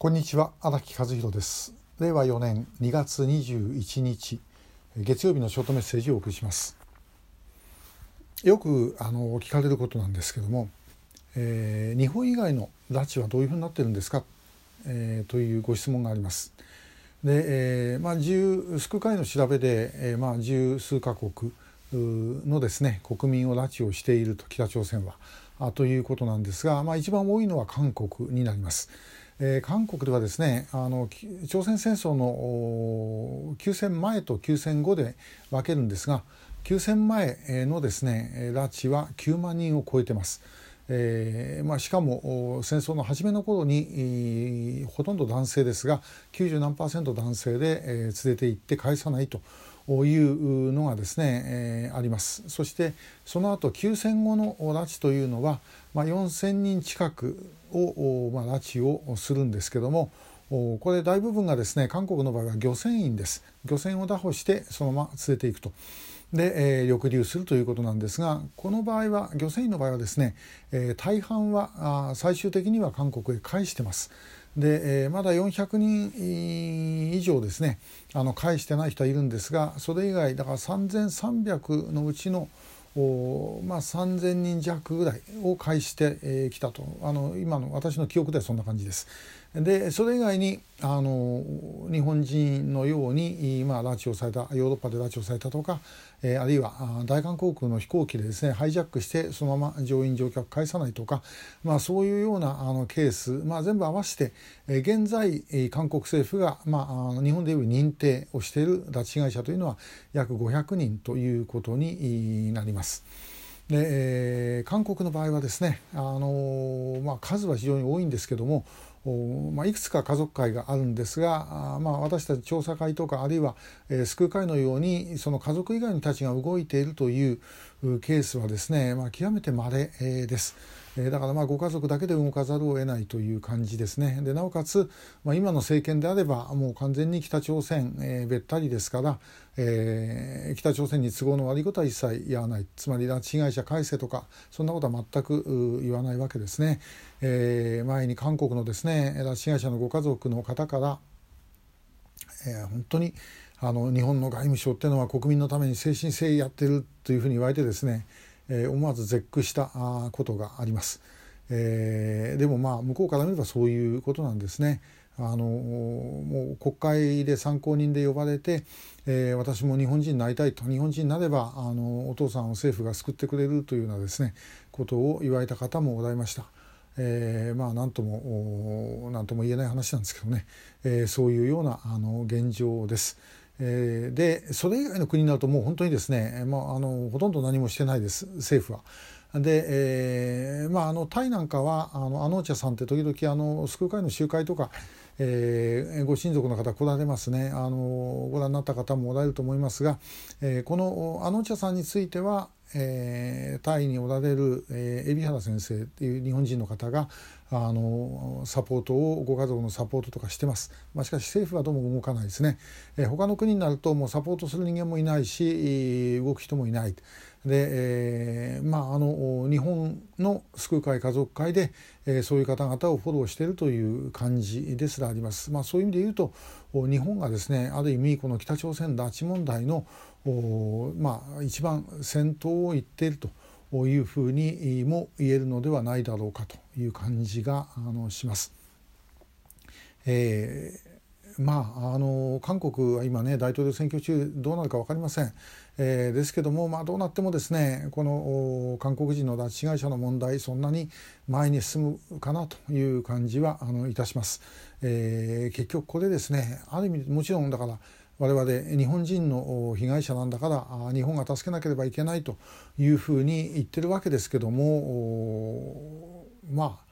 こんにちは荒木和弘です。令和4年2月21日月曜日のショートメッセージをお送りします。よくあの聞かれることなんですけども、えー、日本以外の拉致はどういうふうになってるんですか、えー、というご質問があります。で、えー、まあ十数回の調べで、えー、まあ十数カ国のですね国民を拉致をしていると北朝鮮は。あということなんですが、まあ、一番多いのは韓国になります。えー、韓国ではですねあの朝鮮戦争の休戦前と休戦後で分けるんですが休戦前のですね拉致は9万人を超えてます。えーまあ、しかも戦争の初めの頃にほとんど男性ですが90何パーセント男性で、えー、連れて行って返さないというのがですね、えー、ありますそしてその後休戦後の拉致というのは、まあ、4,000人近くを、まあ、拉致をするんですけどもこれ大部分がですね韓国の場合は漁船員です漁船を拿捕してそのまま連れていくと。で、えー、抑留するということなんですがこの場合は漁船員の場合はですね、えー、大半はあ最終的には韓国へ返してます。で、えー、まだ400人以上ですねあの返してない人はいるんですがそれ以外だから3300のうちのまあ、3,000人弱ぐらいを介してきたとあの今の私の記憶ではそんな感じです。でそれ以外にあの日本人のように、まあ、拉致をされたヨーロッパで拉致をされたとか、えー、あるいは大韓航空の飛行機でですねハイジャックしてそのまま乗員乗客返さないとか、まあ、そういうようなあのケース、まあ、全部合わせて、えー、現在韓国政府が、まあ、日本でいう認定をしている拉致被害者というのは約500人ということになります。で、えー、韓国の場合はですね、あのまあ、数は非常に多いんですけどもまあ、いくつか家族会があるんですが、まあ、私たち調査会とかあるいは、救う会のようにその家族以外の人たちが動いているというケースはですね、まあ、極めてまれ、です。えだからまあご家族だけで動かざるを得ないという感じですね。でなおかつ、まあ、今の政権であればもう完全に北朝鮮、えー、べったりですから、えー、北朝鮮に都合の悪いことは一切言わないつまり拉致被害者改正とかそんなことは全く言わないわけですね。えー、前に韓国のですね拉致被害者のご家族の方から、え、本当にあの日本の外務省っていうのは国民のために誠心誠意やってるというふうに言われてですねえー、思わず絶句したことがあります。えー、でもまあ向こうから見ればそういうことなんですね。あのもう国会で参考人で呼ばれて、えー、私も日本人になりたいと日本人になればあのお父さんを政府が救ってくれるというようなですねことを言われた方もおられました。えー、まあ何とも何とも言えない話なんですけどね、えー、そういうようなあの現状です。えー、でそれ以外の国になるともう本当にですね、まあ、あのほとんど何もしてないです政府は。で、えーまあ、あのタイなんかはあのアノーチャさんって時々あの救う会の集会とか、えー、ご親族の方来られますねあのご覧になった方もおられると思いますが、えー、このアノーチャさんについてはえー、タイにおられる、えー、海老原先生っていう日本人の方があのサポートをご家族のサポートとかしてます、まあ、しかし政府はどうも動かないですね、えー、他の国になるともうサポートする人間もいないし動く人もいない。で、えー、まああの日本の救う会家族会で、えー、そういう方々をフォローしているという感じですらあります、まあ、そういう意味で言うと日本がですねある意味この北朝鮮拉致問題のまあ、一番先頭を行っていると。いうふうにも言えるのではないだろうかという感じがあのします。えー、まあ、あの韓国は今ね大統領選挙中どうなるか分かりません、えー、ですけども、まあ、どうなってもですねこの韓国人の拉致被害者の問題そんなに前に進むかなという感じはあのいたします、えー、結局これですねある意味もちろんだから我々日本人の被害者なんだから日本が助けなければいけないというふうに言ってるわけですけどもまあ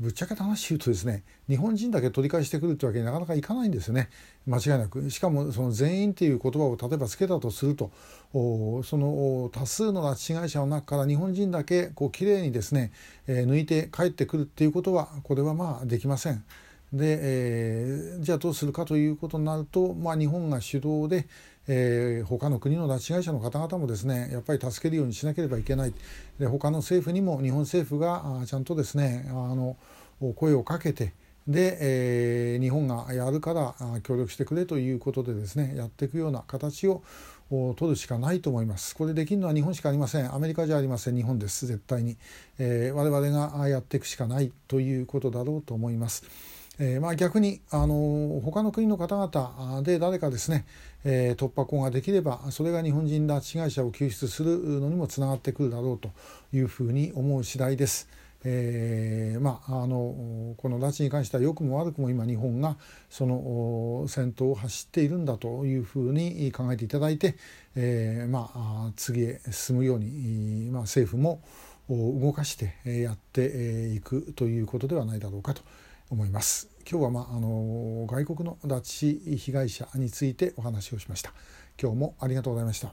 ぶっちゃけた話言うとですね日本人だけ取り返してくるってわけになかなかいかないんですよね間違いなくしかもその全員っていう言葉を例えばつけたとするとその多数の拉致被害者の中から日本人だけこうきれいにですね、えー、抜いて帰ってくるっていうことはこれはまあできません。で、えー、じゃあどうするかということになると、まあ、日本が主導で、えー、他の国の拉致被害者の方々もですねやっぱり助けるようにしなければいけないで他の政府にも日本政府があちゃんとですねあの声をかけてで、えー、日本がやるから協力してくれということでですねやっていくような形を取るしかないと思います。これできるのは日本しかありません。アメリカじゃありません。日本です。絶対に。えー、我々がやっていくしかないということだろうと思います。えー、まあ逆にあの他の国の方々で誰かですね、えー、突破口ができればそれが日本人拉致被害者を救出するのにもつながってくるだろうというふうに思う次第です。えー、まあ、あのこの拉致に関しては良くも悪くも今日本がその先頭を走っているんだというふうに考えていただいて、えー、まあ、次へ進むように、まあ、政府も動かしてやっていくということではないだろうかと思います。今日は、まあ、あの外国の拉致被害者についてお話をしました。今日もありがとうございました。